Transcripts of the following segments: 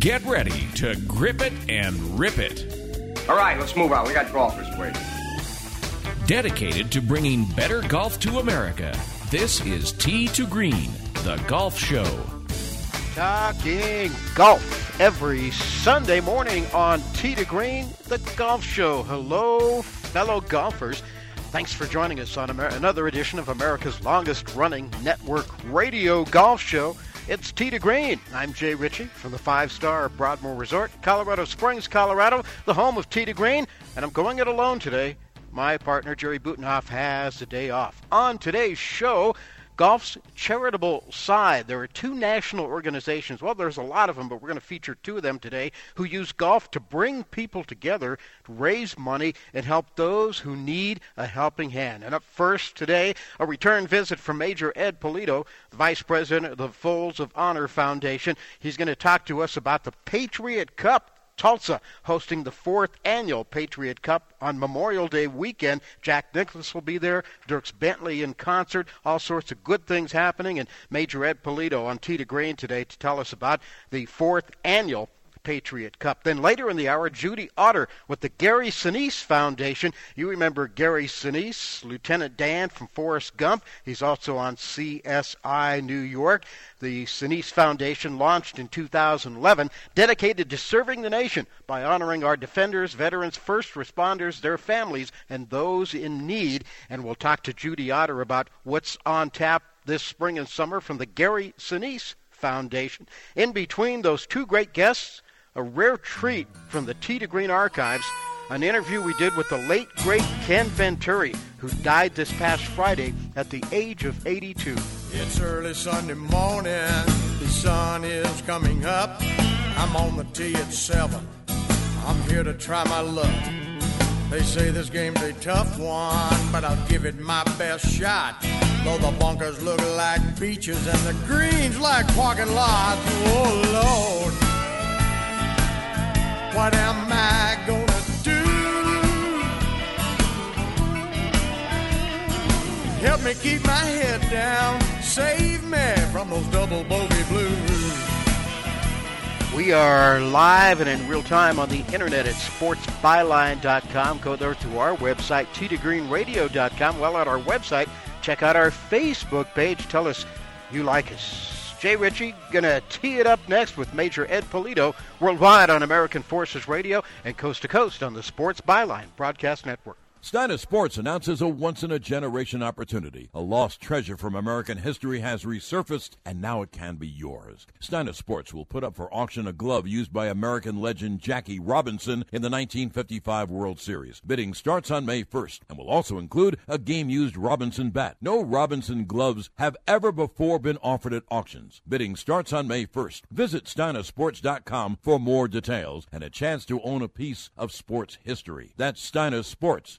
Get ready to grip it and rip it. All right, let's move on. We got golfers waiting. Dedicated to bringing better golf to America, this is Tee to Green, the golf show. Talking golf every Sunday morning on Tee to Green, the golf show. Hello, fellow golfers. Thanks for joining us on Amer- another edition of America's longest running network radio golf show. It's to Green. I'm Jay Ritchie from the five star Broadmoor Resort, Colorado Springs, Colorado, the home of to Green, and I'm going it alone today. My partner Jerry Butenhoff has a day off. On today's show, golf's charitable side. There are two national organizations. Well, there's a lot of them, but we're going to feature two of them today who use golf to bring people together, to raise money, and help those who need a helping hand. And up first today, a return visit from Major Ed Pulido, the Vice President of the Folds of Honor Foundation. He's going to talk to us about the Patriot Cup Tulsa hosting the fourth annual Patriot Cup on Memorial Day weekend. Jack Nicklaus will be there, Dierks Bentley in concert, all sorts of good things happening, and Major Ed Pulido on to Green today to tell us about the fourth annual Patriot Cup. Then later in the hour, Judy Otter with the Gary Sinise Foundation. You remember Gary Sinise, Lieutenant Dan from Forrest Gump. He's also on CSI New York. The Sinise Foundation launched in 2011, dedicated to serving the nation by honoring our defenders, veterans, first responders, their families, and those in need. And we'll talk to Judy Otter about what's on tap this spring and summer from the Gary Sinise Foundation. In between those two great guests, a rare treat from the Tee to Green archives, an interview we did with the late, great Ken Venturi, who died this past Friday at the age of 82. It's early Sunday morning, the sun is coming up. I'm on the tee at 7. I'm here to try my luck. They say this game's a tough one, but I'll give it my best shot. Though the bunkers look like beaches and the greens like parking lots. Oh, Lord. What am I gonna do? Help me keep my head down. Save me from those double bogey blues. We are live and in real time on the internet at sportsbyline.com. Go there to our website, tgreenradio.com. Well, at our website, check out our Facebook page. Tell us you like us. Jay Ritchie going to tee it up next with Major Ed Pulido worldwide on American Forces Radio and coast to coast on the Sports Byline Broadcast Network. Steiner Sports announces a once in a generation opportunity. A lost treasure from American history has resurfaced, and now it can be yours. Steiner Sports will put up for auction a glove used by American legend Jackie Robinson in the 1955 World Series. Bidding starts on May 1st and will also include a game used Robinson bat. No Robinson gloves have ever before been offered at auctions. Bidding starts on May 1st. Visit SteinerSports.com for more details and a chance to own a piece of sports history. That's Steiner Sports.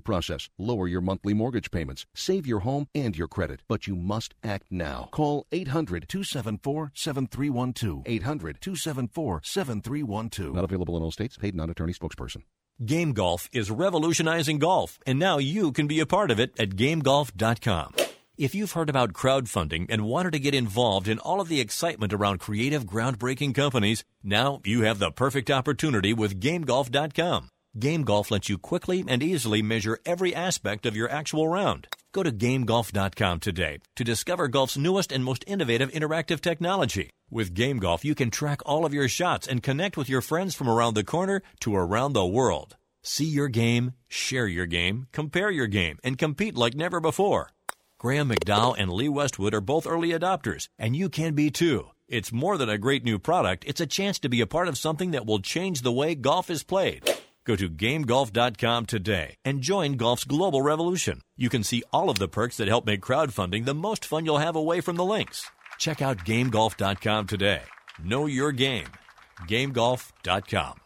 process, lower your monthly mortgage payments, save your home and your credit, but you must act now. Call 800 274 7312. 800 274 7312. Not available in all states. Paid non attorney spokesperson. Game Golf is revolutionizing golf, and now you can be a part of it at GameGolf.com. If you've heard about crowdfunding and wanted to get involved in all of the excitement around creative, groundbreaking companies, now you have the perfect opportunity with GameGolf.com. Game Golf lets you quickly and easily measure every aspect of your actual round. Go to GameGolf.com today to discover golf's newest and most innovative interactive technology. With Game Golf, you can track all of your shots and connect with your friends from around the corner to around the world. See your game, share your game, compare your game, and compete like never before. Graham McDowell and Lee Westwood are both early adopters, and you can be too. It's more than a great new product, it's a chance to be a part of something that will change the way golf is played. Go to GameGolf.com today and join golf's global revolution. You can see all of the perks that help make crowdfunding the most fun you'll have away from the links. Check out GameGolf.com today. Know your game. GameGolf.com.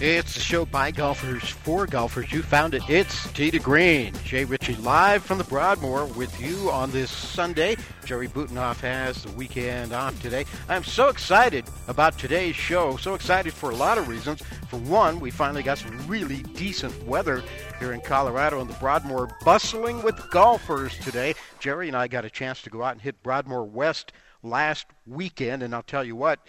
It's the show by golfers for golfers. You found it. It's to Green. Jay Ritchie live from the Broadmoor with you on this Sunday. Jerry Butenhoff has the weekend off today. I'm so excited about today's show. So excited for a lot of reasons. For one, we finally got some really decent weather here in Colorado and the Broadmoor bustling with golfers today. Jerry and I got a chance to go out and hit Broadmoor West last weekend, and I'll tell you what,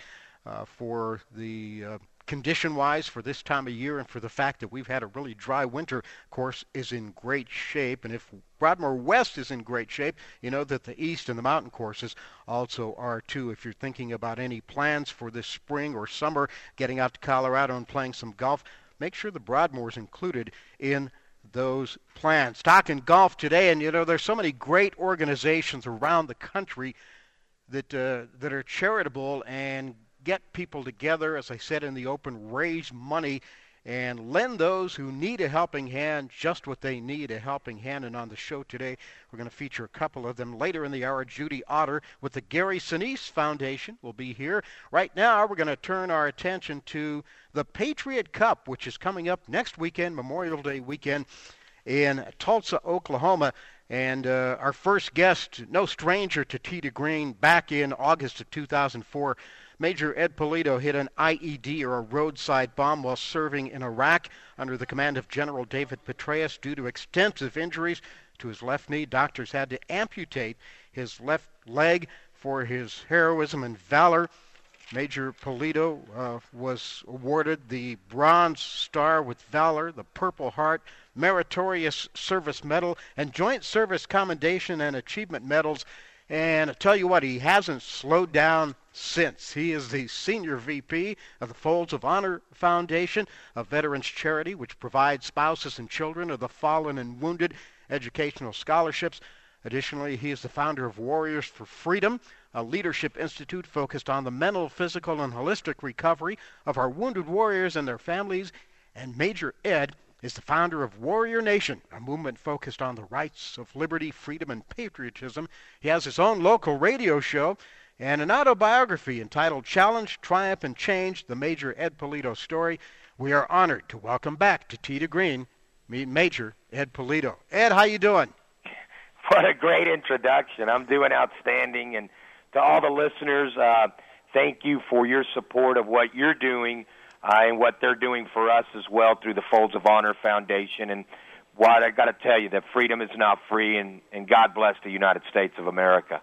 uh, for the uh, condition wise for this time of year and for the fact that we've had a really dry winter course is in great shape. And if Broadmoor West is in great shape you know that the east and the mountain courses also are too. If you're thinking about any plans for this spring or summer getting out to Colorado and playing some golf make sure the Broadmoor is included in those plans. Talking golf today and you know there's so many great organizations around the country that uh, that are charitable and get people together, as I said in the open, raise money and lend those who need a helping hand just what they need a helping hand. And on the show today, we're going to feature a couple of them later in the hour. Judy Otter with the Gary Sinise Foundation will be here. Right now, we're going to turn our attention to the Patriot Cup, which is coming up next weekend, Memorial Day weekend, in Tulsa, Oklahoma. And uh, our first guest, no stranger to to Green, back in August of 2004 Major Ed Pulido hit an IED or a roadside bomb while serving in Iraq under the command of General David Petraeus due to extensive injuries to his left knee. Doctors had to amputate his left leg for his heroism and valor. Major Pulido uh, was awarded the Bronze Star with Valor, the Purple Heart, Meritorious Service Medal, and Joint Service Commendation and Achievement Medals. And I tell you what, he hasn't slowed down since. He is the senior VP of the Folds of Honor Foundation, a veterans charity which provides spouses and children of the fallen and wounded educational scholarships. Additionally, he is the founder of Warriors for Freedom, a leadership institute focused on the mental, physical, and holistic recovery of our wounded warriors and their families. And Major Ed is the founder of Warrior Nation, a movement focused on the rights of liberty, freedom, and patriotism. He has his own local radio show and an autobiography entitled Challenge, Triumph, and Change, the Major Ed Pulido story. We are honored to welcome back to to Green, Major Ed Pulido. Ed, how you doing? What a great introduction. I'm doing outstanding. And to all the listeners, uh, thank you for your support of what you're doing uh, and what they're doing for us as well through the Folds of Honor Foundation. And what I got to tell you, that freedom is not free, and, and God bless the United States of America.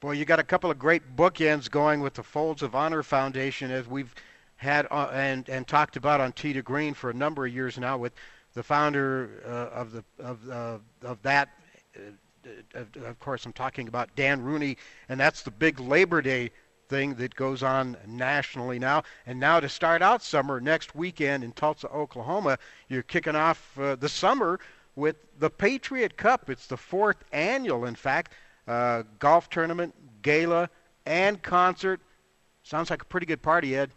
Boy, you got a couple of great bookends going with the Folds of Honor Foundation, as we've had uh, and and talked about on to Green for a number of years now, with the founder uh, of the of uh, of that. Uh, of course, I'm talking about Dan Rooney, and that's the big Labor Day thing that goes on nationally now. And now to start out summer next weekend in Tulsa, Oklahoma, you're kicking off uh, the summer with the Patriot Cup. It's the fourth annual, in fact uh, golf tournament, gala, and concert. Sounds like a pretty good party, Ed.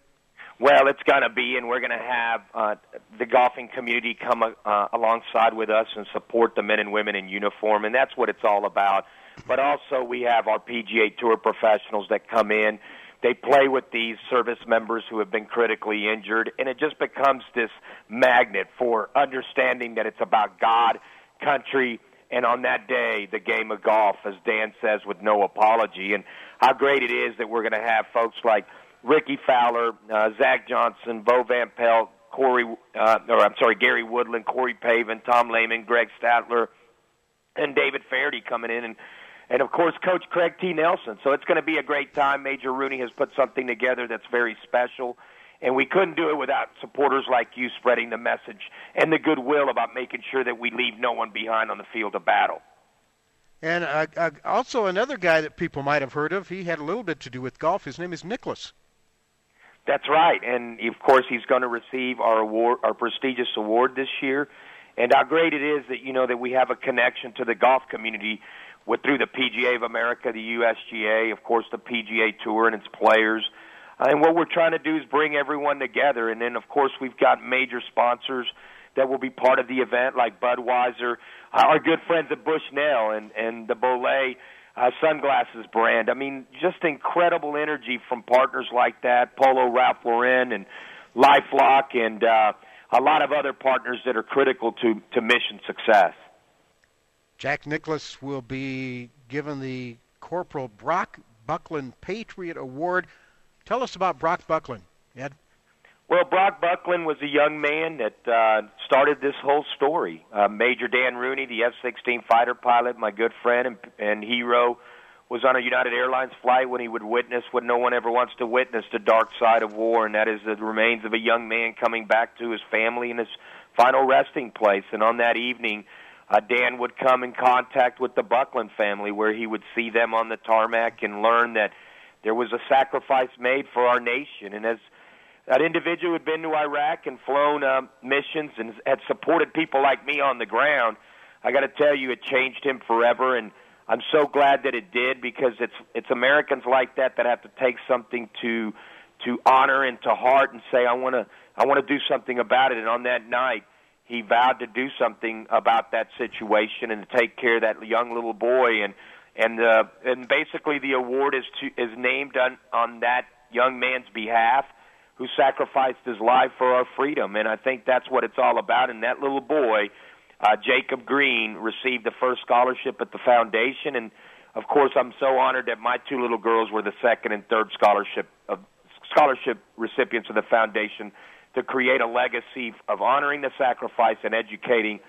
Well, it's going to be, and we're going to have uh, the golfing community come uh, alongside with us and support the men and women in uniform, and that's what it's all about. But also, we have our PGA Tour professionals that come in. They play with these service members who have been critically injured, and it just becomes this magnet for understanding that it's about God, country, and on that day, the game of golf, as Dan says, with no apology. And how great it is that we're going to have folks like Rickie Fowler, uh, Zach Johnson, Bo Van Pelt, Corey, uh, or I'm sorry, Gary Woodland, Corey Pavin, Tom Lehman, Craig Stadler, and David Feherty coming in, and and of course Coach Craig T. Nelson. So it's going to be a great time. Major Rooney has put something together that's very special. And we couldn't do it without supporters like you spreading the message and the goodwill about making sure that we leave no one behind on the field of battle. And uh, uh, also another guy that people might have heard of, he had a little bit to do with golf. His name is Nicklaus. That's right, and of course he's going to receive our award, our prestigious award this year. And how great it is that you know that we have a connection to the golf community with through the PGA of America, the USGA, of course the PGA Tour and its players. And what we're trying to do is bring everyone together. And then, of course, we've got major sponsors that will be part of the event, like Budweiser, our good friends at Bushnell, and and the Bollé uh, sunglasses brand. I mean, just incredible energy from partners like that, Polo Ralph Lauren and LifeLock, and uh, a lot of other partners that are critical to to mission success. Jack Nicklaus will be given the Corporal Brock Bucklin Patriot Award Tell us about Brock Bucklin, Ed. Well, Brock Bucklin was a young man that uh, started this whole story. Uh, Major Dan Rooney, the F-16 fighter pilot, my good friend and, and hero, was on a United Airlines flight when he would witness what no one ever wants to witness: the dark side of war, and that is the remains of a young man coming back to his family and his final resting place. And on that evening, uh, Dan would come in contact with the Bucklin family, where he would see them on the tarmac and learn that there was a sacrifice made for our nation. And as that individual had been to Iraq and flown uh, missions and had supported people like me on the ground, I got to tell you, it changed him forever. And I'm so glad that it did because it's it's Americans like that that have to take something to to honor and to heart and say, I want to I want to do something about it. And on that night, he vowed to do something about that situation and to take care of that young little boy and and uh, and basically the award is to, is named on on that young man's behalf who sacrificed his life for our freedom. And I think that's what it's all about. And that little boy uh, Jacob Green received the first scholarship at the foundation. And of course I'm so honored that my two little girls were the second and third scholarship of scholarship recipients of the foundation to create a legacy of honoring the sacrifice and educating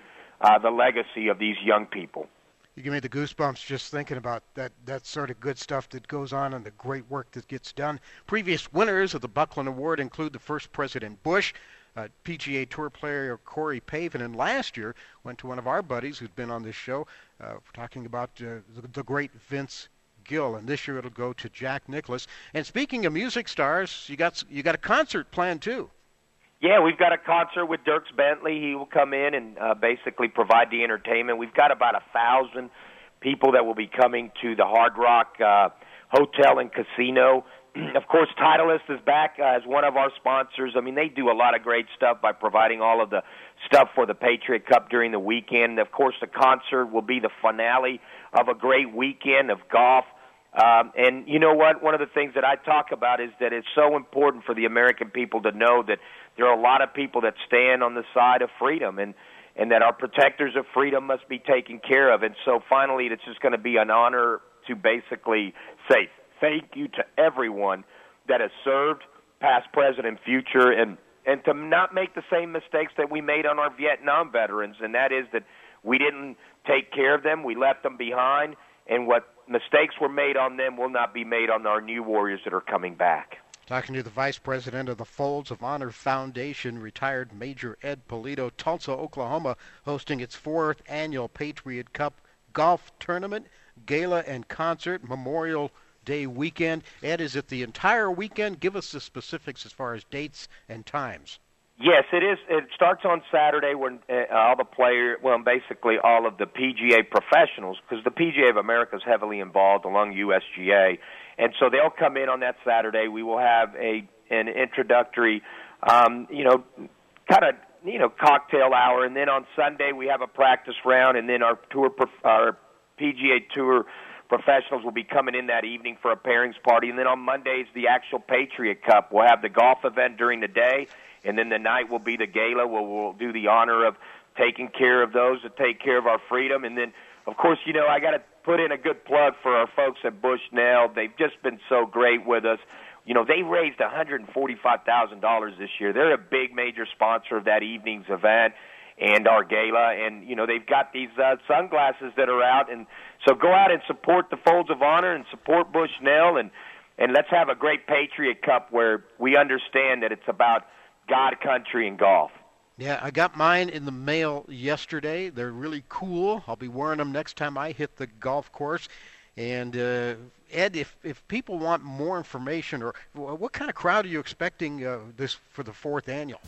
uh, the legacy of these young people you give me the goosebumps just thinking about that that sort of good stuff that goes on and the great work that gets done. Previous winners of the Bucklin Award include the first President Bush, uh, PGA Tour player Corey Pavin, and last year went to one of our buddies who's been on this show, uh, talking about uh, the, the great Vince Gill, and this year it'll go to Jack Nicklaus. And speaking of music stars, you got you got a concert planned too. Yeah, we've got a concert with Dierks Bentley. He will come in and uh, basically provide the entertainment. We've got about a thousand people that will be coming to the Hard Rock uh, Hotel and Casino. of course, Titleist is back uh, as one of our sponsors. I mean, they do a lot of great stuff by providing all of the stuff for the Patriot Cup during the weekend. Of course, the concert will be the finale of a great weekend of golf. Um, and you know what? One of the things that I talk about is that it's so important for the American people to know that there are a lot of people that stand on the side of freedom and and that our protectors of freedom must be taken care of. And so finally, it's just going to be an honor to basically say thank you to everyone that has served, past, present, and future, and and to not make the same mistakes that we made on our Vietnam veterans, and that is that we didn't take care of them, we left them behind, and what mistakes were made on them will not be made on our new warriors that are coming back. Talking to the Vice President of the Folds of Honor Foundation, retired Major Ed Pulido, Tulsa, Oklahoma, hosting its fourth annual Patriot Cup golf tournament, gala, and concert Memorial Day weekend. Ed, is it the entire weekend? Give us the specifics as far as dates and times. Yes, it is. It starts on Saturday when uh, all the players, well, basically all of the PGA professionals, because the PGA of America is heavily involved along USGA, and so they'll come in on that Saturday. We will have a an introductory, um, you know, kind of you know cocktail hour, and then on Sunday we have a practice round, and then our tour our PGA Tour professionals will be coming in that evening for a pairings party, and then on Mondays the actual Patriot Cup. We'll have the golf event during the day, and then the night will be the gala where we'll do the honor of taking care of those that take care of our freedom, and then of course you know I got to put in a good plug for our folks at Bushnell. They've just been so great with us. you know, they raised $145,000 this year. They're a big major sponsor of that evening's event and our gala and you know they've got these uh, sunglasses that are out and so go out and support the folds of honor and support bushnell and and let's have a great patriot cup where we understand that it's about god country and golf yeah, I got mine in the mail yesterday. They're really cool. I'll be wearing them next time I hit the golf course. And uh, Ed, if if people want more information, or what kind of crowd are you expecting uh, this for the fourth annual?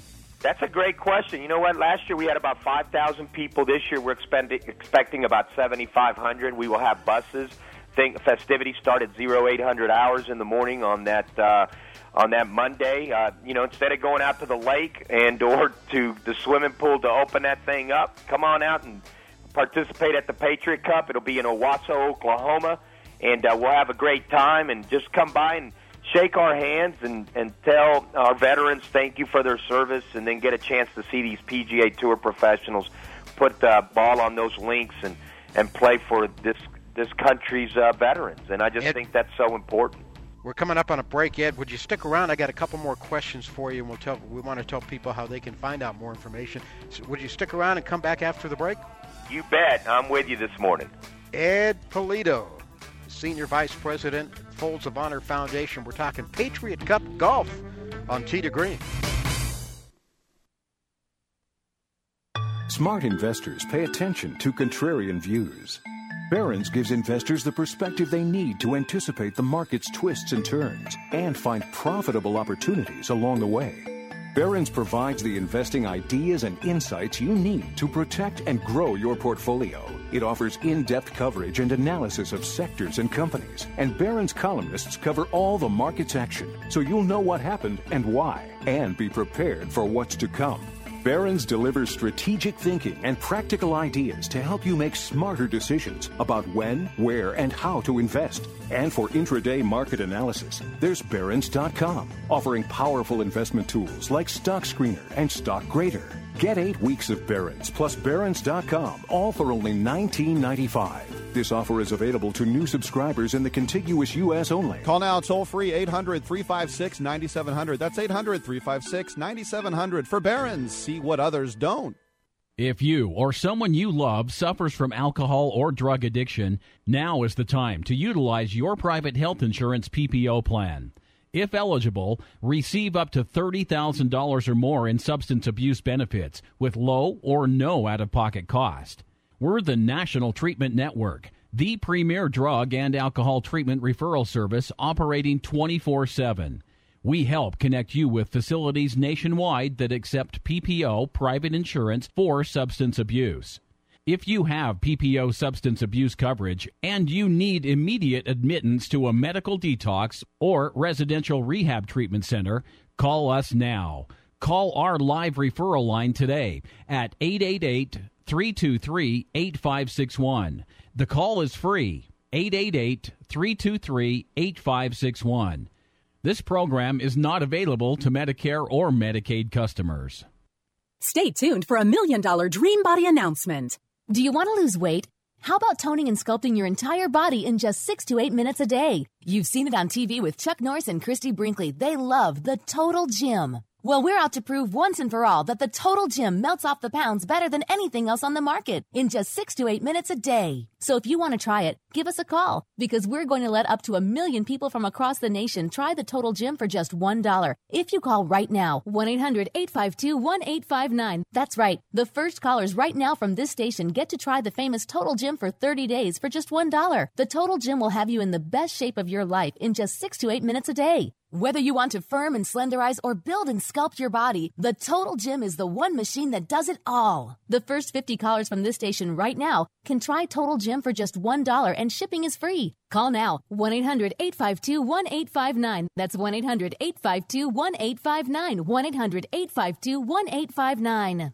That's a great question. You know what? Last year we had about 5,000 people. This year we're expecting, expecting about 7,500. We will have buses. Think festivities start at zero eight hundred hours in the morning on that uh, on that Monday. Uh, you know, instead of going out to the lake and or to the swimming pool to open that thing up, come on out and participate at the Patriot Cup. It'll be in Owasso, Oklahoma, and uh, we'll have a great time. And just come by and shake our hands and and tell our veterans thank you for their service, and then get a chance to see these PGA Tour professionals put the ball on those links and and play for this this country's uh, veterans. And I just Ed, think that's so important. We're coming up on a break, Ed. Would you stick around? I got a couple more questions for you, and we'll tell we want to tell people how they can find out more information. So would you stick around and come back after the break? You bet. I'm with you this morning. Ed Pulido, Senior Vice President, Folds of Honor Foundation. We're talking Patriot Cup Golf on Tee to Green. Smart investors pay attention to contrarian views. Barron's gives investors the perspective they need to anticipate the market's twists and turns and find profitable opportunities along the way. Barron's provides the investing ideas and insights you need to protect and grow your portfolio. It offers in depth coverage and analysis of sectors and companies. And Barron's columnists cover all the market's action so you'll know what happened and why, and be prepared for what's to come. Barron's delivers strategic thinking and practical ideas to help you make smarter decisions about when, where, and how to invest. And for intraday market analysis, there's Barron's.com, offering powerful investment tools like Stock Screener and Stock Grader. Get eight weeks of Barron's plus Barron's.com, all for only $19.95. This offer is available to new subscribers in the contiguous U.S. only. Call now toll free 800 356 9700. That's 800 356 9700 for Barron's. See what others don't. If you or someone you love suffers from alcohol or drug addiction, now is the time to utilize your private health insurance PPO plan. If eligible, receive up to $30,000 or more in substance abuse benefits with low or no out of pocket cost. We're the National Treatment Network, the premier drug and alcohol treatment referral service operating 24 7. We help connect you with facilities nationwide that accept PPO private insurance for substance abuse. If you have PPO substance abuse coverage and you need immediate admittance to a medical detox or residential rehab treatment center, call us now. Call our live referral line today at 888 323 8561. The call is free 888 323 8561. This program is not available to Medicare or Medicaid customers. Stay tuned for a million dollar dream body announcement. Do you want to lose weight? How about toning and sculpting your entire body in just six to eight minutes a day? You've seen it on TV with Chuck Norris and Christie Brinkley. They love the total gym. Well, we're out to prove once and for all that the Total Gym melts off the pounds better than anything else on the market in just six to eight minutes a day. So if you want to try it, give us a call because we're going to let up to a million people from across the nation try the Total Gym for just $1. If you call right now, 1-800-852-1859. That's right. The first callers right now from this station get to try the famous Total Gym for 30 days for just $1. The Total Gym will have you in the best shape of your life in just six to eight minutes a day. Whether you want to firm and slenderize or build and sculpt your body, the Total Gym is the one machine that does it all. The first 50 callers from this station right now can try Total Gym for just $1 and shipping is free. Call now 1 800 852 1859. That's 1 800 852 1859. 1 800 852 1859.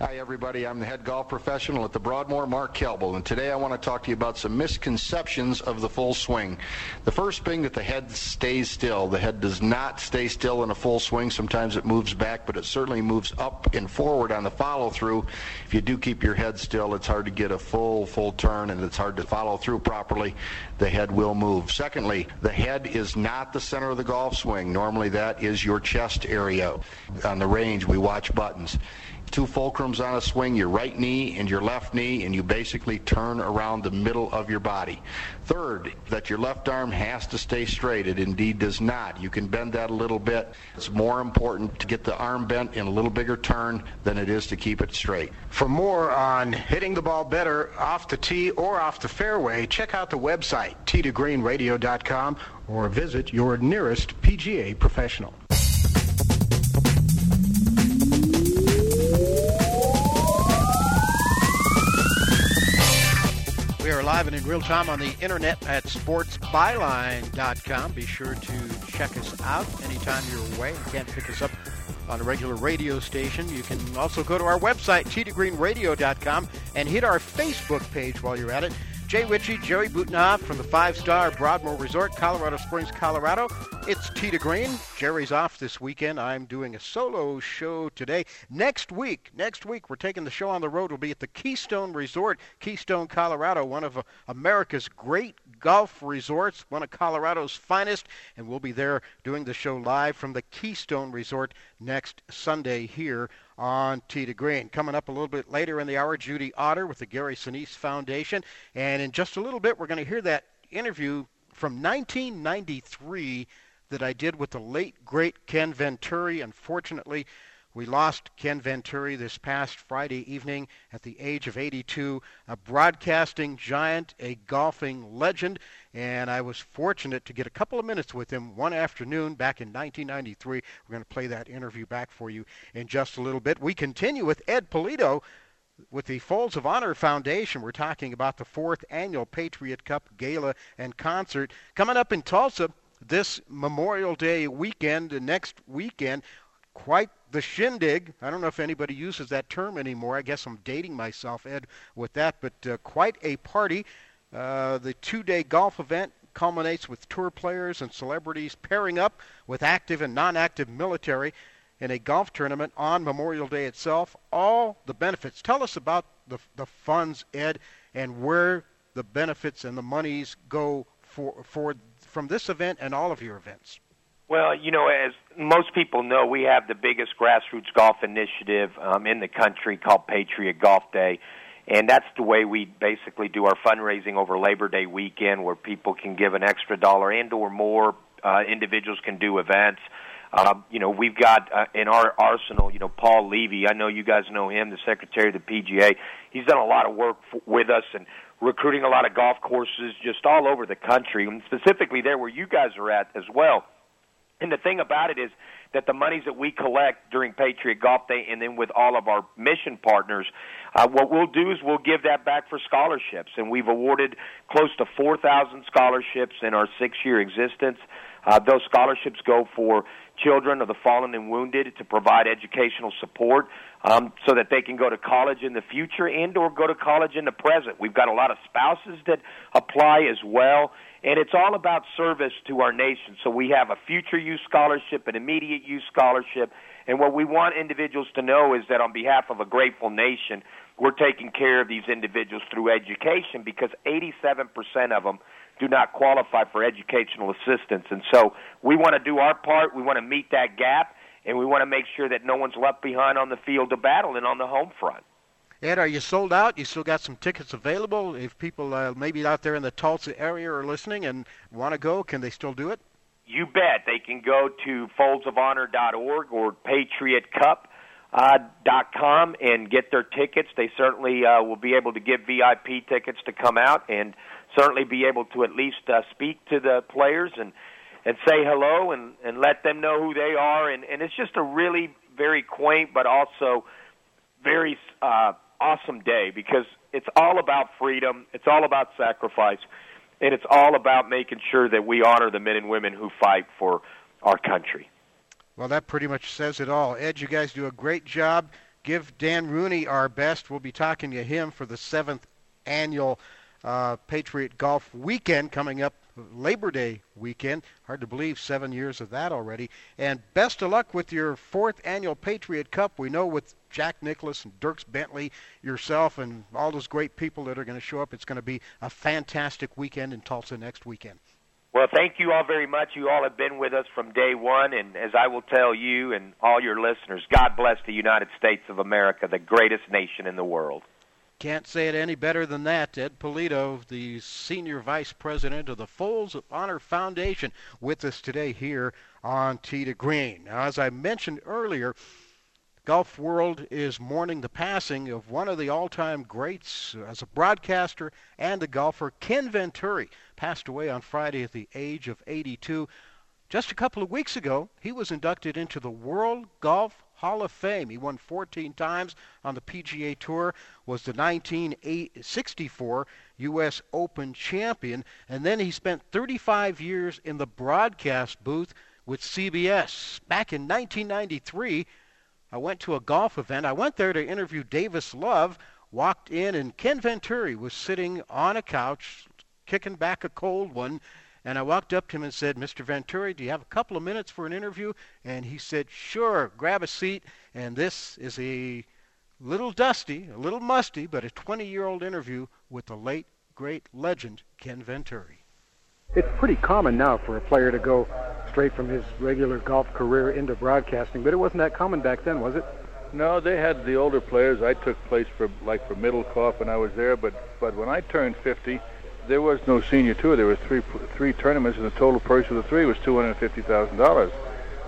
Hi, everybody. I'm the head golf professional at the Broadmoor, Mark Kelble, and today I want to talk to you about some misconceptions of the full swing. The first being that the head stays still. The head does not stay still in a full swing. Sometimes it moves back, but it certainly moves up and forward on the follow through. If you do keep your head still, it's hard to get a full, full turn, and it's hard to follow through properly. The head will move. Secondly, the head is not the center of the golf swing. Normally, that is your chest area. On the range, we watch buttons two fulcrums on a swing, your right knee and your left knee, and you basically turn around the middle of your body. Third, that your left arm has to stay straight. It indeed does not. You can bend that a little bit. It's more important to get the arm bent in a little bigger turn than it is to keep it straight. For more on hitting the ball better off the tee or off the fairway, check out the website, tee2greenradio.com, or visit your nearest PGA professional. We are live and in real time on the internet at sportsbyline.com. Be sure to check us out anytime you're away and can't pick us up on a regular radio station. You can also go to our website, tgreenradio.com, and hit our Facebook page while you're at it. Jay Ritchie, Jerry Butenoff from the five-star Broadmoor Resort, Colorado Springs, Colorado. It's Tee to Green. Jerry's off this weekend. I'm doing a solo show today. Next week, next week, we're taking the show on the road. We'll be at the Keystone Resort, Keystone, Colorado, one of uh, America's great golf resorts, one of Colorado's finest, and we'll be there doing the show live from the Keystone Resort next Sunday here on Tee to Green. Coming up a little bit later in the hour, Judy Otter with the Gary Sinise Foundation. And in just a little bit, we're going to hear that interview from 1993 that I did with the late, great Ken Venturi. Unfortunately, we lost Ken Venturi this past Friday evening at the age of 82, a broadcasting giant, a golfing legend, and I was fortunate to get a couple of minutes with him one afternoon back in 1993. We're going to play that interview back for you in just a little bit. We continue with Ed Pulido with the Folds of Honor Foundation. We're talking about the fourth annual Patriot Cup Gala and Concert coming up in Tulsa this Memorial Day weekend, the next weekend. Quite the shindig. I don't know if anybody uses that term anymore. I guess I'm dating myself, Ed, with that, but uh, quite a party. Uh, the two day golf event culminates with tour players and celebrities pairing up with active and non active military in a golf tournament on Memorial Day itself. All the benefits. Tell us about the, the funds, Ed, and where the benefits and the monies go for, for from this event and all of your events. Well, you know, as most people know, we have the biggest grassroots golf initiative um, in the country called Patriot Golf Day. And that's the way we basically do our fundraising over Labor Day weekend, where people can give an extra dollar and or more. Uh, individuals can do events. Um, you know, we've got uh, in our arsenal, you know, Paul Levy. I know you guys know him, the secretary of the PGA. He's done a lot of work f- with us and recruiting a lot of golf courses just all over the country, and specifically there where you guys are at as well. And the thing about it is that the monies that we collect during Patriot Golf Day and then with all of our mission partners, uh, what we'll do is we'll give that back for scholarships. And we've awarded close to 4,000 scholarships in our six year existence. Uh, those scholarships go for children of the fallen and wounded to provide educational support um, so that they can go to college in the future and or go to college in the present. We've got a lot of spouses that apply as well. And it's all about service to our nation. So we have a future use scholarship, an immediate use scholarship. And what we want individuals to know is that on behalf of a grateful nation, we're taking care of these individuals through education because 87% of them do not qualify for educational assistance. And so we want to do our part. We want to meet that gap, and we want to make sure that no one's left behind on the field of battle and on the home front. Ed, are you sold out? You still got some tickets available? If people uh, maybe out there in the Tulsa area are listening and want to go, can they still do it? you bet they can go to foldsofhonor.org or patriotcup.com uh, and get their tickets. They certainly uh, will be able to give VIP tickets to come out and certainly be able to at least uh, speak to the players and and say hello and and let them know who they are. And and it's just a really very quaint but also very uh, awesome day because it's all about freedom. It's all about sacrifice. And it's all about making sure that we honor the men and women who fight for our country. Well, that pretty much says it all. Ed, you guys do a great job. Give Dan Rooney our best. We'll be talking to him for the seventh annual uh, Patriot Golf Weekend coming up Labor Day weekend. Hard to believe, seven years of that already. And best of luck with your fourth annual Patriot Cup. We know with Jack Nicklaus and Dierks Bentley, yourself, and all those great people that are going to show up, it's going to be a fantastic weekend in Tulsa next weekend. Well, thank you all very much. You all have been with us from day one, and as I will tell you and all your listeners, God bless the United States of America, the greatest nation in the world. Can't say it any better than that. Ed Pulido, the Senior Vice President of the Folds of Honor Foundation, with us today here on Tee to Green. Now, as I mentioned earlier, golf world is mourning the passing of one of the all-time greats as a broadcaster and a golfer, Ken Venturi, passed away on Friday at the age of 82. Just a couple of weeks ago, he was inducted into the World Golf Hall of Fame. He won 14 times on the PGA Tour, was the 1964 U.S. Open champion, and then he spent 35 years in the broadcast booth with CBS. Back in 1993, I went to a golf event. I went there to interview Davis Love, walked in, and Ken Venturi was sitting on a couch, kicking back a cold one, and I walked up to him and said, Mr. Venturi, do you have a couple of minutes for an interview? And he said, Sure, grab a seat. And this is a little dusty, a little musty, but a 20 year old interview with the late, great legend, Ken Venturi. It's pretty common now for a player to go straight from his regular golf career into broadcasting, but it wasn't that common back then, was it? No, they had the older players. I took place for like for Middlecoff when I was there, but but when I turned 50, there was no senior tour. There were three three tournaments, and the total purse of the three was two hundred fifty thousand dollars.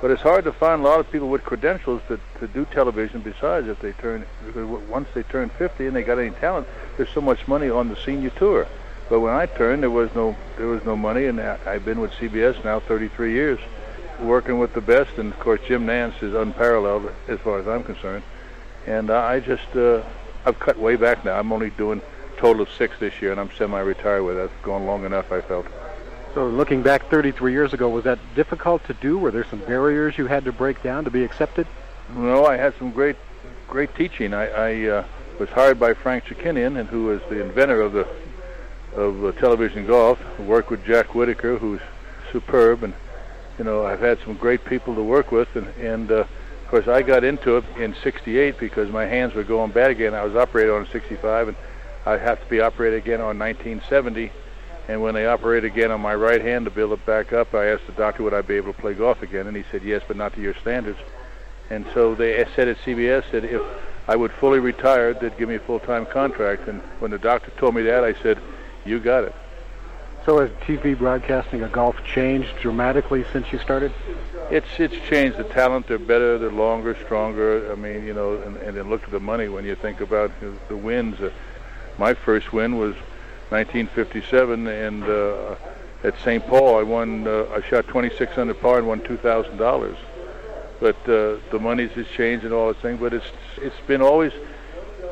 But it's hard to find a lot of people with credentials to, to do television besides if they turn because once they turn 50 and they got any talent, there's so much money on the senior tour. But when I turned, there was no there was no money, and I've been with CBS now 33 years, working with the best. And of course, Jim Nantz is unparalleled as far as I'm concerned. And I just uh, I've cut way back now. I'm only doing total of six this year, and I'm semi-retired with it. Gone long enough, I felt. So looking back 33 years ago, was that difficult to do? Were there some barriers you had to break down to be accepted? No, I had some great, great teaching. I, I uh, was hired by Frank Chirkinian, and who was the inventor of the of uh, television golf. I worked with Jack Whitaker, who's superb, and you know I've had some great people to work with, and and uh, of course I got into it in '68 because my hands were going bad again. I was operated on in '65, and I have to be operated again on 1970. And when they operated again on my right hand to build it back up, I asked the doctor would I be able to play golf again, and he said yes, but not to your standards. And so they said at CBS that if I would fully retire, they'd give me a full-time contract. And when the doctor told me that, I said, "You got it." So has TV broadcasting of golf changed dramatically since you started? It's it's changed. The talent, they're better, they're longer, stronger. I mean, you know, and, and then look at the money when you think about the wins. Uh, my first win was 1957, and uh, at St. Paul, I won. Uh, I shot 26 under par and won $2,000. But uh, the money's has changed and all that thing. But it's it's been always.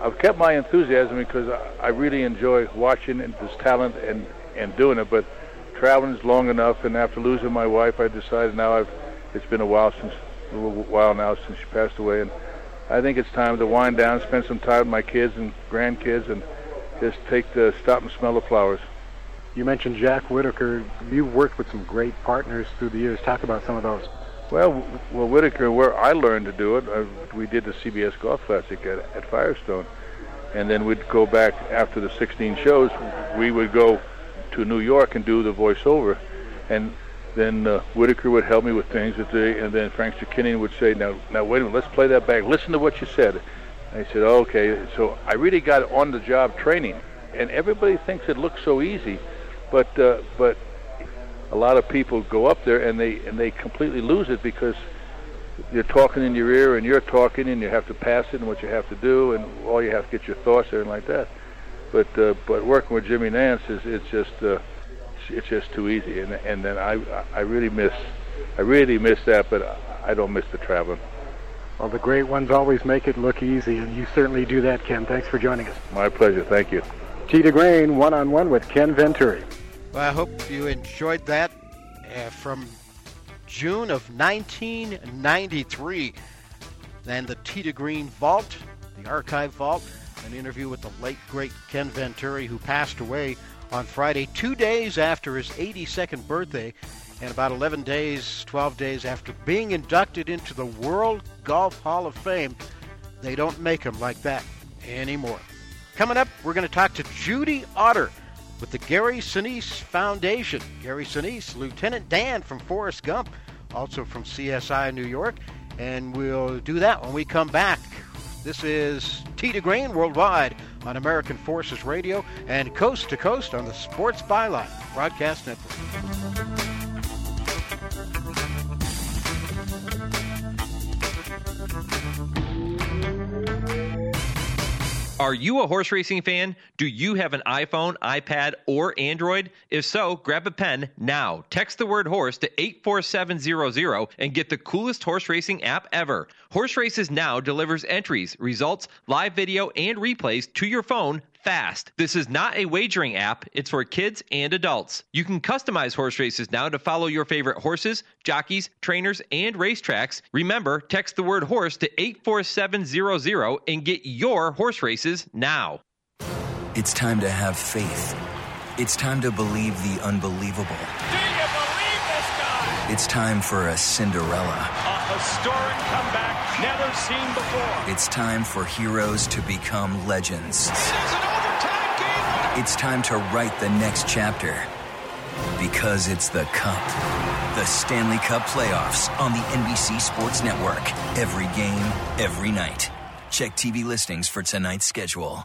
I've kept my enthusiasm because I, really enjoy watching and this talent and and doing it. But traveling is long enough, and after losing my wife, I decided now I've. It's been a while since a little while now since she passed away, and I think it's time to wind down, spend some time with my kids and grandkids, and just take the stop and smell the flowers. You mentioned Jack Whitaker. You've worked with some great partners through the years. Talk about some of those. Well, well, Whitaker, where I learned to do it, uh, we did the CBS Golf Classic at, at Firestone, and then we'd go back after the 16 shows. We would go to New York and do the voiceover, and then uh, Whitaker would help me with things, and then Frank Chirkinian would say, "Now, now, wait a minute, let's play that back. Listen to what you said." I said, okay. So I really got on-the-job training, and everybody thinks it looks so easy, but uh, but a lot of people go up there and they and they completely lose it because you're talking in your ear and you're talking and you have to pass it and what you have to do and all you have to get your thoughts there and like that. But uh, but working with Jimmy Nantz is it's just uh, it's just too easy and and then I I really miss I really miss that but I don't miss the traveling. Well, the great ones always make it look easy, and you certainly do that, Ken. Thanks for joining us. My pleasure. Thank you. Tee to Green, one on one with Ken Venturi. Well, I hope you enjoyed that uh, from June of 1993. Then Tee to Green Vault, the archive vault, an interview with the late, great Ken Venturi, who passed away on Friday, two days after his 82nd birthday, and about 11 days, 12 days after being inducted into the World Golf Hall of Fame. They don't make them like that anymore. Coming up, we're going to talk to Judy Otter with the Gary Sinise Foundation. Gary Sinise, Lieutenant Dan from Forrest Gump, also from CSI New York, and we'll do that when we come back. This is to Green Worldwide on American Forces Radio and Coast to Coast on the Sports Byline Broadcast Network. Are you a horse racing fan? Do you have an iPhone, iPad, or Android? If so, grab a pen now. Text the word horse to 84700 and get the coolest horse racing app ever. Horse Races Now delivers entries, results, live video, and replays to your phone fast. This is not a wagering app, it's for kids and adults. You can customize horse races now to follow your favorite horses, jockeys, trainers, and racetracks. Remember, text the word horse to 84700 and get your horse races now. It's time to have faith. It's time to believe the unbelievable. Do you believe this guy? It's time for a Cinderella. A historic comeback never seen before. It's time for heroes to become legends. It's time to write the next chapter. Because it's the Cup. The Stanley Cup playoffs on the NBC Sports Network. Every game, every night. Check TV listings for tonight's schedule.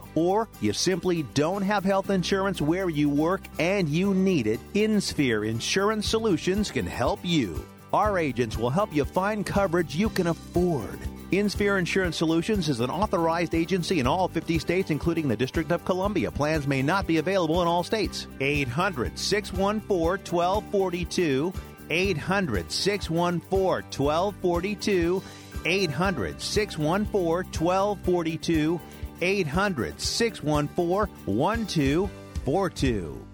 or you simply don't have health insurance where you work and you need it, InSphere Insurance Solutions can help you. Our agents will help you find coverage you can afford. InSphere Insurance Solutions is an authorized agency in all 50 states, including the District of Columbia. Plans may not be available in all states. 800 614 1242. 800 614 1242. 800 614 1242. 800 614 1242.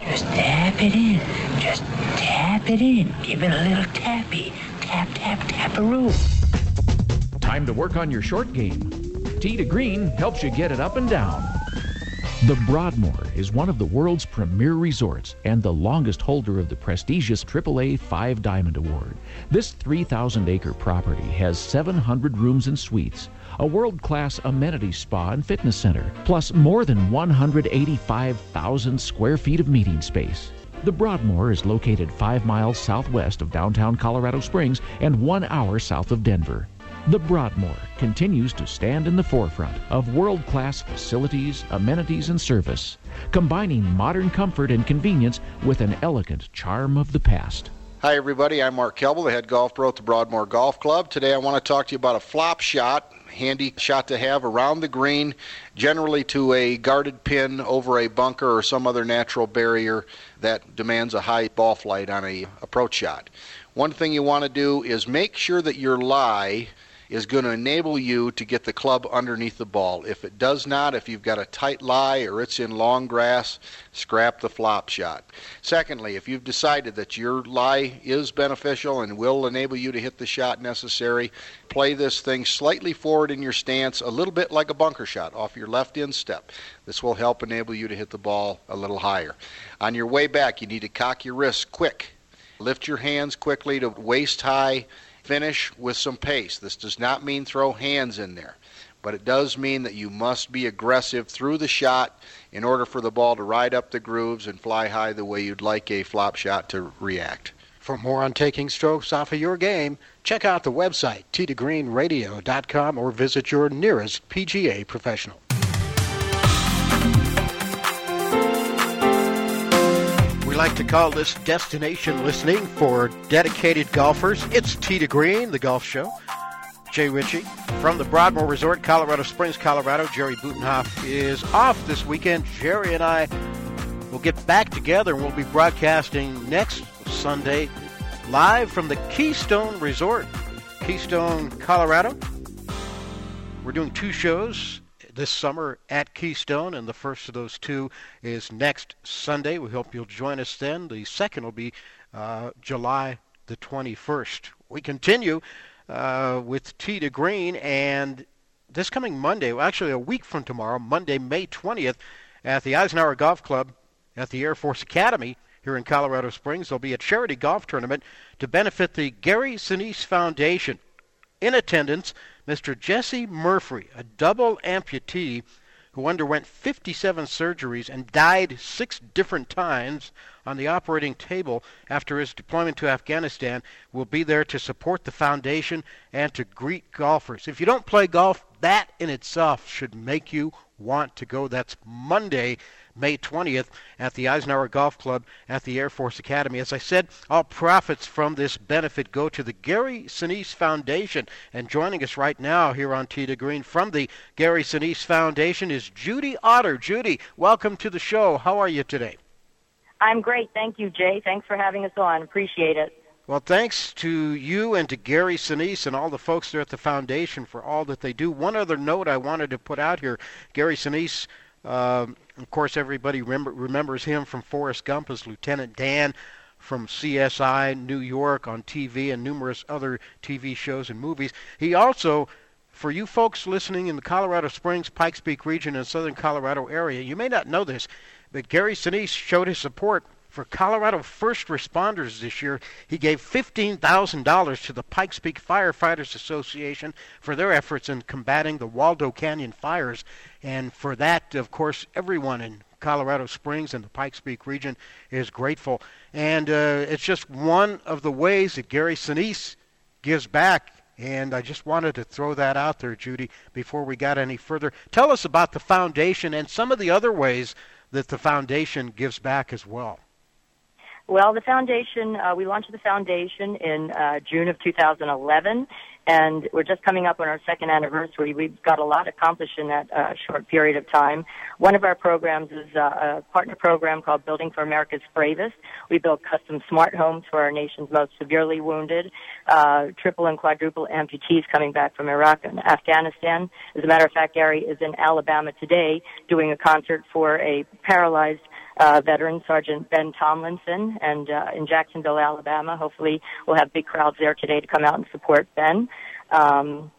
Just tap it in. Just tap it in. Give it a little tappy. Tap, tap, taparoo. Time to work on your short game. Tee to Green helps you get it up and down. The Broadmoor is one of the world's premier resorts and the longest holder of the prestigious AAA Five Diamond Award. This 3,000 acre property has 700 rooms and suites, a world class amenity spa and fitness center, plus more than 185,000 square feet of meeting space. The Broadmoor is located five miles southwest of downtown Colorado Springs and one hour south of Denver. The Broadmoor continues to stand in the forefront of world class facilities, amenities, and service, combining modern comfort and convenience with an elegant charm of the past. Hi, everybody. I'm Mark Kelble, the head golf pro at the Broadmoor Golf Club. Today I want to talk to you about a flop shot handy shot to have around the green, generally to a guarded pin over a bunker or some other natural barrier that demands a high ball flight on a approach shot. One thing you want to do is make sure that your lie is going to enable you to get the club underneath the ball. If it does not, if you've got a tight lie or it's in long grass, scrap the flop shot. Secondly, if you've decided that your lie is beneficial and will enable you to hit the shot necessary, play this thing slightly forward in your stance, a little bit like a bunker shot off your left instep. This will help enable you to hit the ball a little higher. On your way back, you need to cock your wrists quick. Lift your hands quickly to waist high Finish with some pace. This does not mean throw hands in there, but it does mean that you must be aggressive through the shot in order for the ball to ride up the grooves and fly high the way you'd like a flop shot to react. For more on taking strokes off of your game, check out the website, tgreenradio.com, or visit your nearest PGA professional. We like to call this destination listening for dedicated golfers. It's to Green, the golf show. Jay Ritchie from the Broadmoor Resort, Colorado Springs, Colorado. Jerry Butenhoff is off this weekend. Jerry and I will get back together and we'll be broadcasting next Sunday live from the Keystone Resort, Keystone, Colorado. We're doing two shows this summer at Keystone, and the first of those two is next Sunday. We hope you'll join us then. The second will be uh, July the 21st. We continue uh, with Tee to Green, and this coming Monday, well, actually a week from tomorrow, Monday, May 20th, at the Eisenhower Golf Club at the Air Force Academy here in Colorado Springs, there'll be a charity golf tournament to benefit the Gary Sinise Foundation. In attendance Mr. Jesse Murphy, a double amputee who underwent 57 surgeries and died six different times on the operating table after his deployment to Afghanistan, will be there to support the foundation and to greet golfers. If you don't play golf, that in itself should make you want to go. That's Monday, May 20th at the Eisenhower Golf Club at the Air Force Academy. As I said, all profits from this benefit go to the Gary Sinise Foundation. And joining us right now here on to Green from the Gary Sinise Foundation is Judy Otter. Judy, welcome to the show. How are you today? I'm great. Thank you, Jay. Thanks for having us on. Appreciate it. Well, thanks to you and to Gary Sinise and all the folks there at the foundation for all that they do. One other note I wanted to put out here Gary Sinise um, of course, everybody remember, remembers him from Forrest Gump as Lieutenant Dan from CSI New York on TV and numerous other TV shows and movies. He also, for you folks listening in the Colorado Springs, Pikes Peak region, and southern Colorado area, you may not know this, but Gary Sinise showed his support for Colorado first responders this year, he gave $15,000 to the Pikes Peak Firefighters Association for their efforts in combating the Waldo Canyon fires. And for that, of course, everyone in Colorado Springs and the Pikes Peak region is grateful. And uh, it's just one of the ways that Gary Sinise gives back. And I just wanted to throw that out there, Judy, before we got any further. Tell us about the foundation and some of the other ways that the foundation gives back as well. Well, the foundation, uh, we launched the foundation in uh, June of 2011, and we're just coming up on our second anniversary. We've got a lot accomplished in that uh, short period of time. One of our programs is uh, a partner program called Building for America's Bravest. We build custom smart homes for our nation's most severely wounded, uh, triple and quadruple amputees coming back from Iraq and Afghanistan. As a matter of fact, Gary is in Alabama today doing a concert for a paralyzed uh, veteran Sergeant Ben Tomlinson, and uh, in Jacksonville, Alabama. Hopefully, we'll have big crowds there today to come out and support Ben. Um,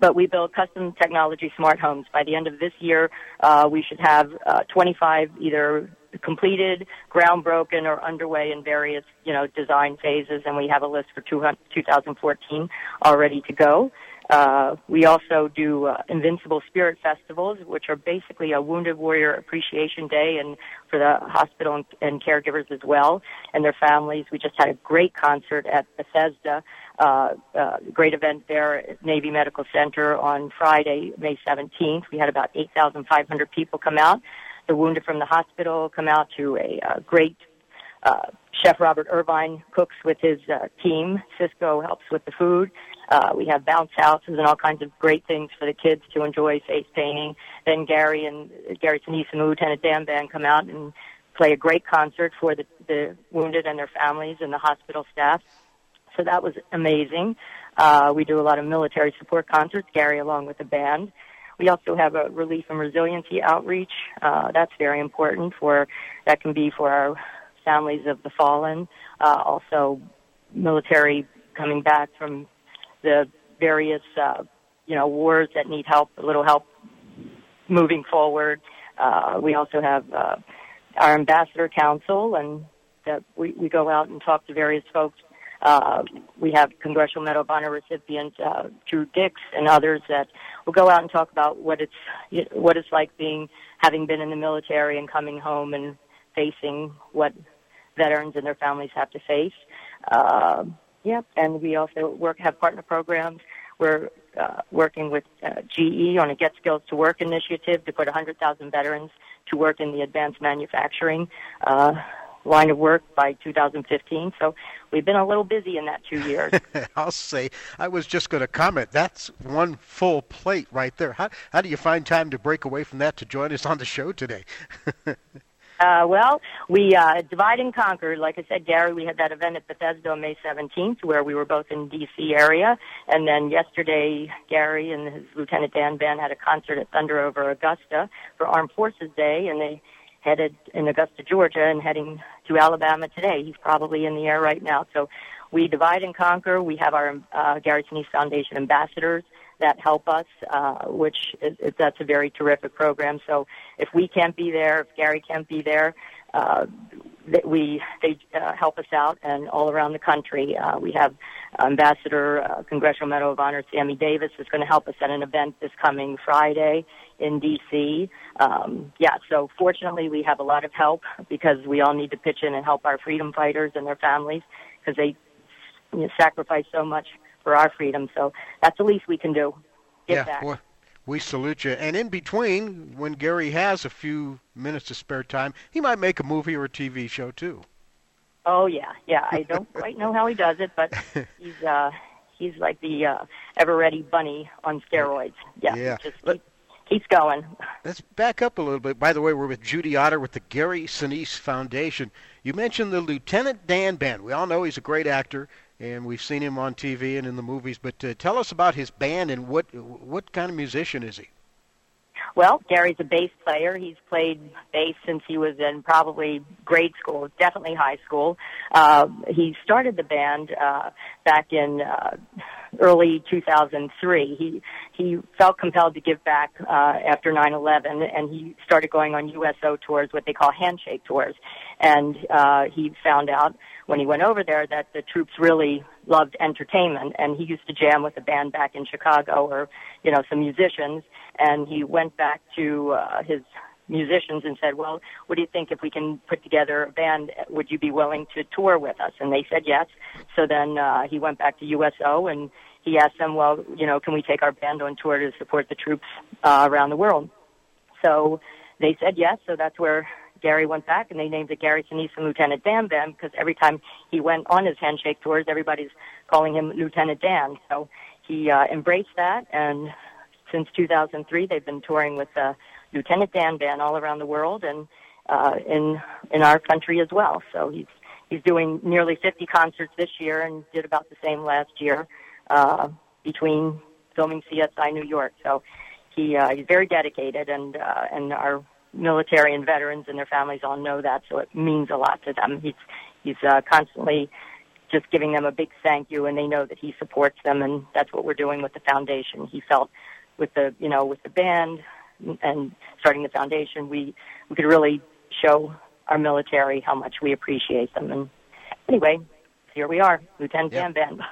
but we build custom technology smart homes. By the end of this year, uh, we should have uh, 25 either completed, ground broken, or underway in various, you know, design phases, and we have a list for 2014 already to go. Uh, we also do uh, Invincible Spirit Festivals, which are basically a Wounded Warrior Appreciation Day and for the hospital and, and caregivers as well and their families. We just had a great concert at Bethesda, uh, uh, great event there at Navy Medical Center on Friday, May 17th. We had about 8,500 people come out. The wounded from the hospital come out to a uh, great uh, Chef Robert Irvine cooks with his uh, team. Sysco helps with the food. Uh, we have bounce houses and all kinds of great things for the kids to enjoy face painting. Then Gary and Gary Sinise and the Lieutenant Dan Band come out and play a great concert for the, the wounded and their families and the hospital staff. So that was amazing. Uh, we do a lot of military support concerts, Gary along with the band. We also have a relief and resiliency outreach. Uh, that's very important for, that can be for our families of the fallen, uh, also military coming back from the various, uh, you know, wars that need help, a little help moving forward. Uh, we also have uh, our ambassador council, and that we, we go out and talk to various folks. Uh, we have Congressional Medal of Honor recipient uh, Drew Dix and others that will go out and talk about what it's what it's like being having been in the military and coming home and facing what veterans and their families have to face. Uh, yep, and we also work have partner programs. We're uh, working with uh, GE on a Get Skills to Work initiative to put 100,000 veterans to work in the advanced manufacturing uh, line of work by 2015. So we've been a little busy in that two years. I'll say, I was just going to comment. That's one full plate right there. How, how do you find time to break away from that to join us on the show today? Uh, well, we uh, divide and conquer. Like I said, Gary, we had that event at Bethesda on May 17th where we were both in D.C. area. And then yesterday, Gary and his Lieutenant Dan Band had a concert at Thunder over Augusta for Armed Forces Day. And they headed in Augusta, Georgia, and heading to Alabama today. He's probably in the air right now. So we divide and conquer. We have our uh, Gary Sinise Foundation ambassadors that help us, uh, which is, that's a very terrific program. So if we can't be there, if Gary can't be there, uh, that we they uh, help us out and all around the country. Uh, we have Ambassador uh, Congressional Medal of Honor Sammy Davis is going to help us at an event this coming Friday in D.C. Um, yeah, so fortunately we have a lot of help because we all need to pitch in and help our freedom fighters and their families because they you know, sacrifice so much for our freedom. So that's the least we can do. Give yeah, back. Well, we salute you. And in between, when Gary has a few minutes of spare time, he might make a movie or a TV show too. Oh yeah, yeah. I don't quite know how he does it, but he's uh he's like the uh ever ready bunny on steroids. Yeah. Yeah. Just keep, keeps going. Let's back up a little bit. By the way, we're with Judy Otter with the Gary Sinise Foundation. You mentioned the Lieutenant Dan Band. We all know he's a great actor and we've seen him on TV and in the movies. But uh, tell us about his band and what what kind of musician is he? Well, Gary's a bass player. He's played bass since he was in probably grade school, definitely high school. Uh, he started the band uh, back in uh, early 2003. He he felt compelled to give back uh, after 9/11, and he started going on USO tours, what they call handshake tours. And uh, he found out when he went over there that the troops really loved entertainment, and he used to jam with a band back in Chicago or you know some musicians. And he went back to uh, his musicians and said, "Well, what do you think if we can put together a band? Would you be willing to tour with us?" And they said yes. So then uh, he went back to USO and he asked them, "Well, you know, can we take our band on tour to support the troops uh, around the world?" So they said yes. So that's where Gary went back and they named it Gary Sinise and Lieutenant Dan Band because every time he went on his handshake tours, everybody's calling him Lieutenant Dan. So he uh, embraced that, and since 2003, they've been touring with uh, Lieutenant Dan Band all around the world and uh, in in our country as well. So he's he's doing nearly 50 concerts this year and did about the same last year uh, between filming CSI New York. So he uh, he's very dedicated, and uh, and our military and veterans and their families all know that. So it means a lot to them. He's he's uh, constantly just giving them a big thank you, and they know that he supports them, and that's what we're doing with the foundation. He felt with the you know with the band and starting the foundation, we we could really show our military how much we appreciate them. And anyway, here we are, Lieutenant yep. Dan Band.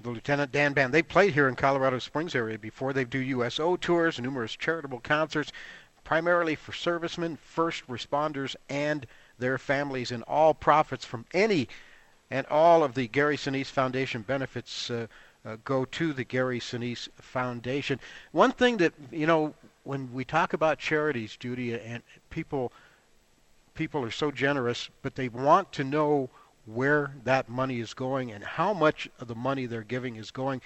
the Lieutenant Dan Band. They played here in Colorado Springs area before. They do USO tours, numerous charitable concerts, primarily for servicemen, first responders, and their families, and all profits from any and all of the Gary Sinise Foundation benefits uh, uh, go to the Gary Sinise Foundation. One thing that you know when we talk about charities, Judy, and people people are so generous, but they want to know where that money is going and how much of the money they're giving is going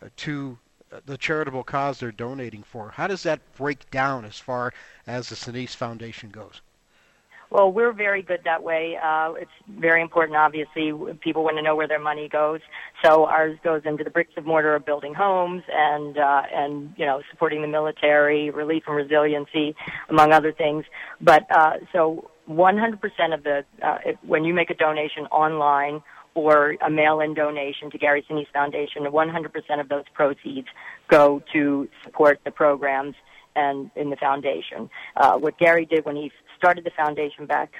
uh, to the charitable cause they're donating for. How does that break down as far as the Sinise Foundation goes? Well, we're very good that way. Uh, it's very important, obviously. People want to know where their money goes. So ours goes into the bricks and mortar of building homes and, uh, and, you know, supporting the military, relief and resiliency, among other things. But, uh, so 100% of the, uh, when you make a donation online or a mail-in donation to Gary Sinise Foundation, 100% of those proceeds go to support the programs and in the foundation. Uh, what Gary did when he started the foundation back,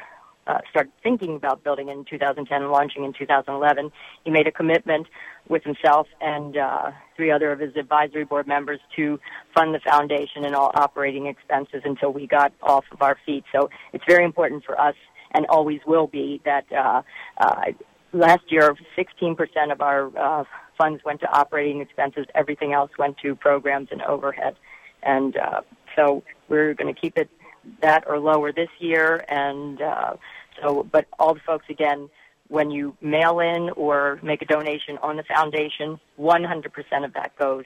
uh, started thinking about building in 2010 and launching in 2011, he made a commitment with himself and uh, three other of his advisory board members to fund the foundation and all operating expenses until we got off of our feet. So it's very important for us and always will be that uh, uh, last year 16% of our uh, funds went to operating expenses. Everything else went to programs and overhead. And uh, so we're going to keep it that or lower this year. And uh, so, but all the folks again, when you mail in or make a donation on the foundation, 100% of that goes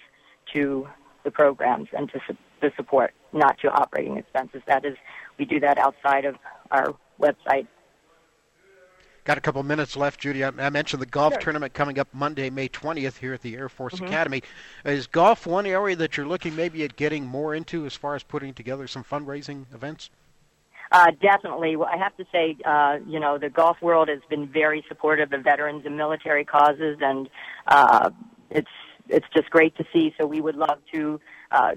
to the programs and to su- the support, not to operating expenses. That is, we do that outside of our website Got a couple minutes left, Judy. I, I mentioned the golf sure. tournament coming up Monday, May 20th, here at the Air Force mm-hmm. Academy. Is golf one area that you're looking maybe at getting more into as far as putting together some fundraising events? Uh, definitely. Well, I have to say, uh, you know, the golf world has been very supportive of veterans and military causes, and uh, it's it's just great to see. So we would love to uh,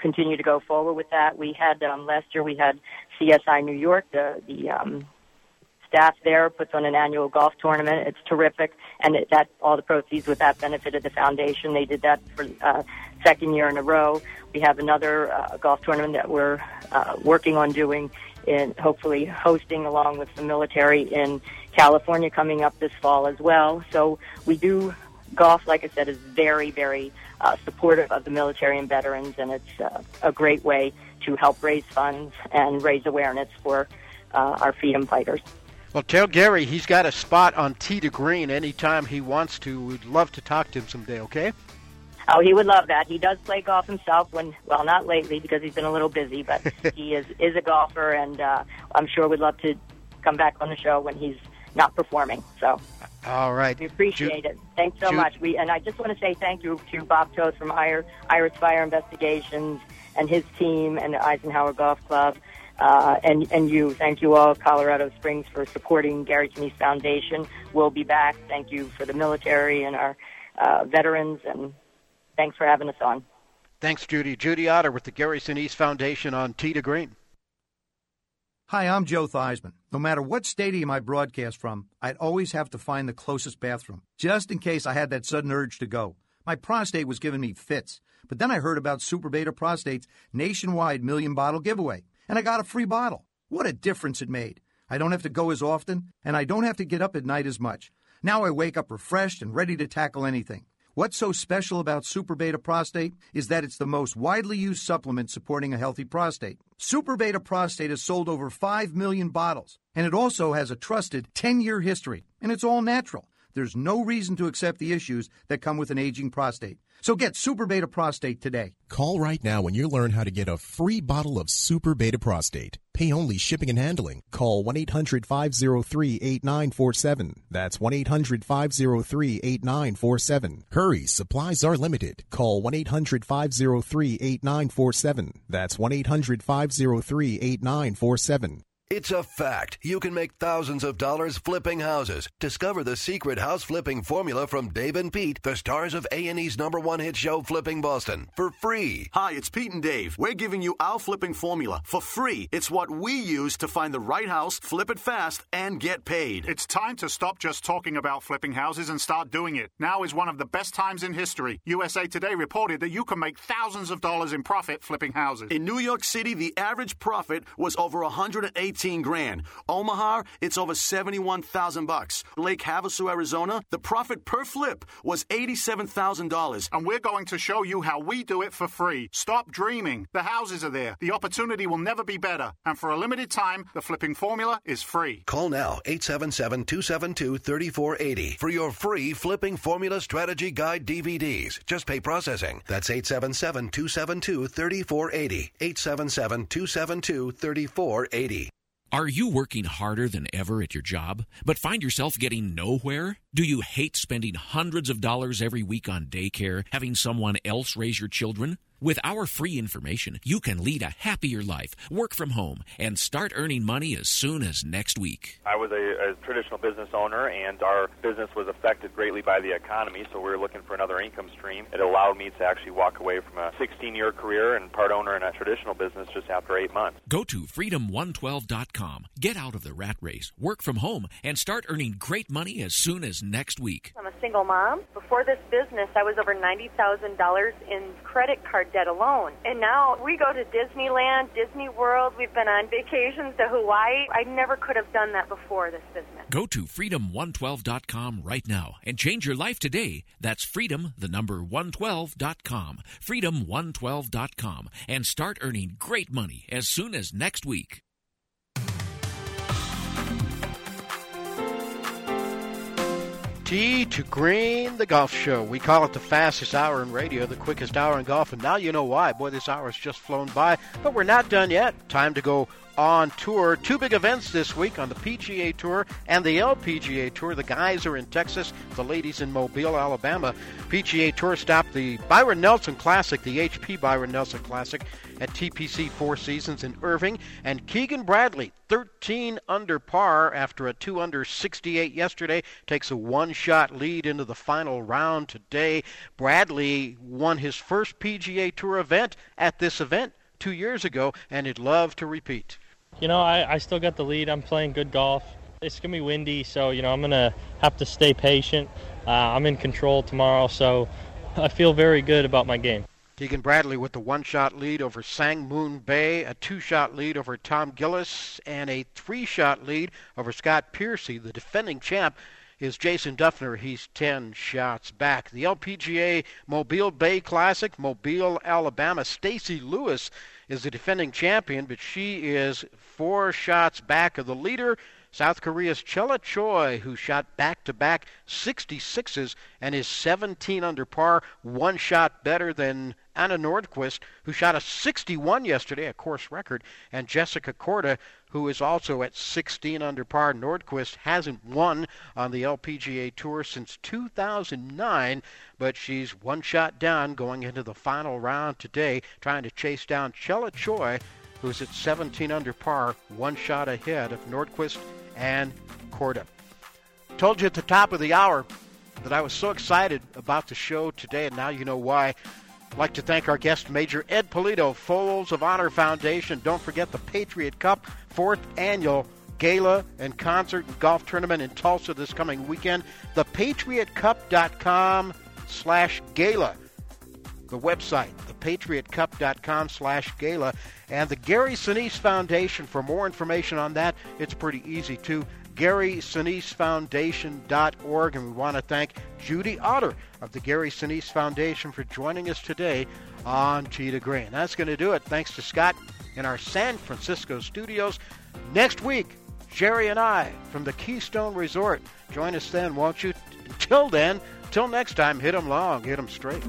continue to go forward with that. We had um, last year we had CSI New York, the the um, staff there puts on an annual golf tournament. It's terrific, and it, that all the proceeds with that benefited the foundation. They did that for uh, second year in a row. We have another uh, golf tournament that we're uh, working on doing, in hopefully hosting along with the military in California coming up this fall as well. So we do golf, like I said, is very very uh, supportive of the military and veterans, and it's uh, a great way to help raise funds and raise awareness for uh, our freedom fighters. Well, tell Gary he's got a spot on Tee to Green anytime he wants to. We'd love to talk to him someday, okay? Oh, he would love that. He does play golf himself when, well, not lately because he's been a little busy, but he is is a golfer, and uh, I'm sure we'd love to come back on the show when he's not performing. So, all right, we appreciate it. Thanks so much. We and I just want to say thank you to Bob Toth from Iris Fire Investigations and his team and the Eisenhower Golf Club. Uh, and, and you, thank you all, Colorado Springs, for supporting Gary Sinise Foundation. We'll be back. Thank you for the military and our uh, veterans, and thanks for having us on. Thanks, Judy. Judy Otter with the Gary Sinise Foundation on Tee to Green. Hi, I'm Joe Theismann. No matter what stadium I broadcast from, I'd always have to find the closest bathroom, just in case I had that sudden urge to go. My prostate was giving me fits, but then I heard about Super Beta Prostate's nationwide million bottle giveaway and I got a free bottle. What a difference it made. I don't have to go as often, and I don't have to get up at night as much. Now I wake up refreshed and ready to tackle anything. What's so special about Super Beta Prostate is that it's the most widely used supplement supporting a healthy prostate. Super Beta Prostate has sold over 5 million bottles, and it also has a trusted 10 year history, and it's all natural. There's no reason to accept the issues that come with an aging prostate. So get Super Beta Prostate today. Call right now when you learn how to get a free bottle of Super Beta Prostate. Pay only shipping and handling. Call 1 800 503 8947. That's 1 800 503 8947. Hurry, supplies are limited. Call 1 800 503 8947. That's 1 800 503 8947. It's a fact. You can make thousands of dollars flipping houses. Discover the secret house flipping formula from Dave and Pete, the stars of A&E's number one hit show Flipping Boston, for free. Hi, it's Pete and Dave. We're giving you our flipping formula for free. It's what we use to find the right house, flip it fast, and get paid. It's time to stop just talking about flipping houses and start doing it. Now is one of the best times in history. USA Today reported that you can make thousands of dollars in profit flipping houses. In New York City, the average profit was over 108 18 grand. Omaha, it's over 71,000 bucks. Lake Havasu, Arizona, the profit per flip was $87,000. And we're going to show you how we do it for free. Stop dreaming. The houses are there. The opportunity will never be better. And for a limited time, the flipping formula is free. Call now 877-272-3480 for your free flipping formula strategy guide DVDs. Just pay processing. That's 877-272-3480. 877-272-3480. Are you working harder than ever at your job, but find yourself getting nowhere? Do you hate spending hundreds of dollars every week on daycare, having someone else raise your children? With our free information, you can lead a happier life, work from home, and start earning money as soon as next week. I was a, a, traditional business owner, and our business was affected greatly by the economy, so we were looking for another income stream. It allowed me to actually walk away from a 16 year career and part owner in a traditional business just after eight months. Go to freedom112.com. Get out of the rat race, work from home, and start earning great money as soon as next week. I'm a single mom. Before this business, I was over $90,000 in credit card debt alone. And now we go to Disneyland, Disney World. We've been on vacations to Hawaii. I never could have done that before this business. Go to freedom112.com right now and change your life today. That's freedom, the number 112.com. Freedom112.com and start earning great money as soon as next week. Tee to Green, the golf show. We call it the fastest hour in radio, the quickest hour in golf, and now you know why. Boy, this hour has just flown by, but we're not done yet. Time to go on tour. Two big events this week on the PGA Tour and the LPGA Tour. The guys are in Texas, the ladies in Mobile, Alabama. PGA Tour stopped the Byron Nelson Classic, the HP Byron Nelson Classic, at TPC Four Seasons in Irving. And Keegan Bradley, 13 under par after a 2 under 68 yesterday, takes a one shot lead into the final round today. Bradley won his first PGA Tour event at this event two years ago, and he'd love to repeat. You know, I, I still got the lead. I'm playing good golf. It's going to be windy, so, you know, I'm going to have to stay patient. Uh, I'm in control tomorrow, so I feel very good about my game. Keegan Bradley with the one shot lead over Sang Moon Bae, a two shot lead over Tom Gillis, and a three shot lead over Scott Piercy, the defending champ. Is Jason Dufner. He's 10 shots back. The LPGA Mobile Bay Classic, Mobile, Alabama. Stacy Lewis is the defending champion, but she is four shots back of the leader. South Korea's Chella Choi, who shot back to back 66s and is 17 under par, one shot better than Anna Nordqvist, who shot a 61 yesterday, a course record, and Jessica Korda, who is also at 16 under par. Nordqvist hasn't won on the LPGA Tour since 2009, but she's one shot down going into the final round today, trying to chase down Chella Choi, who's at 17 under par, one shot ahead of Nordqvist and Korda. Told you at the top of the hour that I was so excited about the show today, and now you know why. I'd like to thank our guest, Major Ed Pulido, Folds of Honor Foundation. Don't forget the Patriot Cup, fourth annual gala and concert and golf tournament in Tulsa this coming weekend. ThePatriotCup.com slash gala. The website, thepatriotcup.com slash gala. And the Gary Sinise Foundation, for more information on that, it's pretty easy too. GarySiniseFoundation.org. And we want to thank Judy Otter of the Gary Sinise Foundation for joining us today on to Green. That's going to do it. Thanks to Scott in our San Francisco studios. Next week, Jerry and I from the Keystone Resort. Join us then, won't you? Until then, till next time, hit 'em long, hit 'em straight.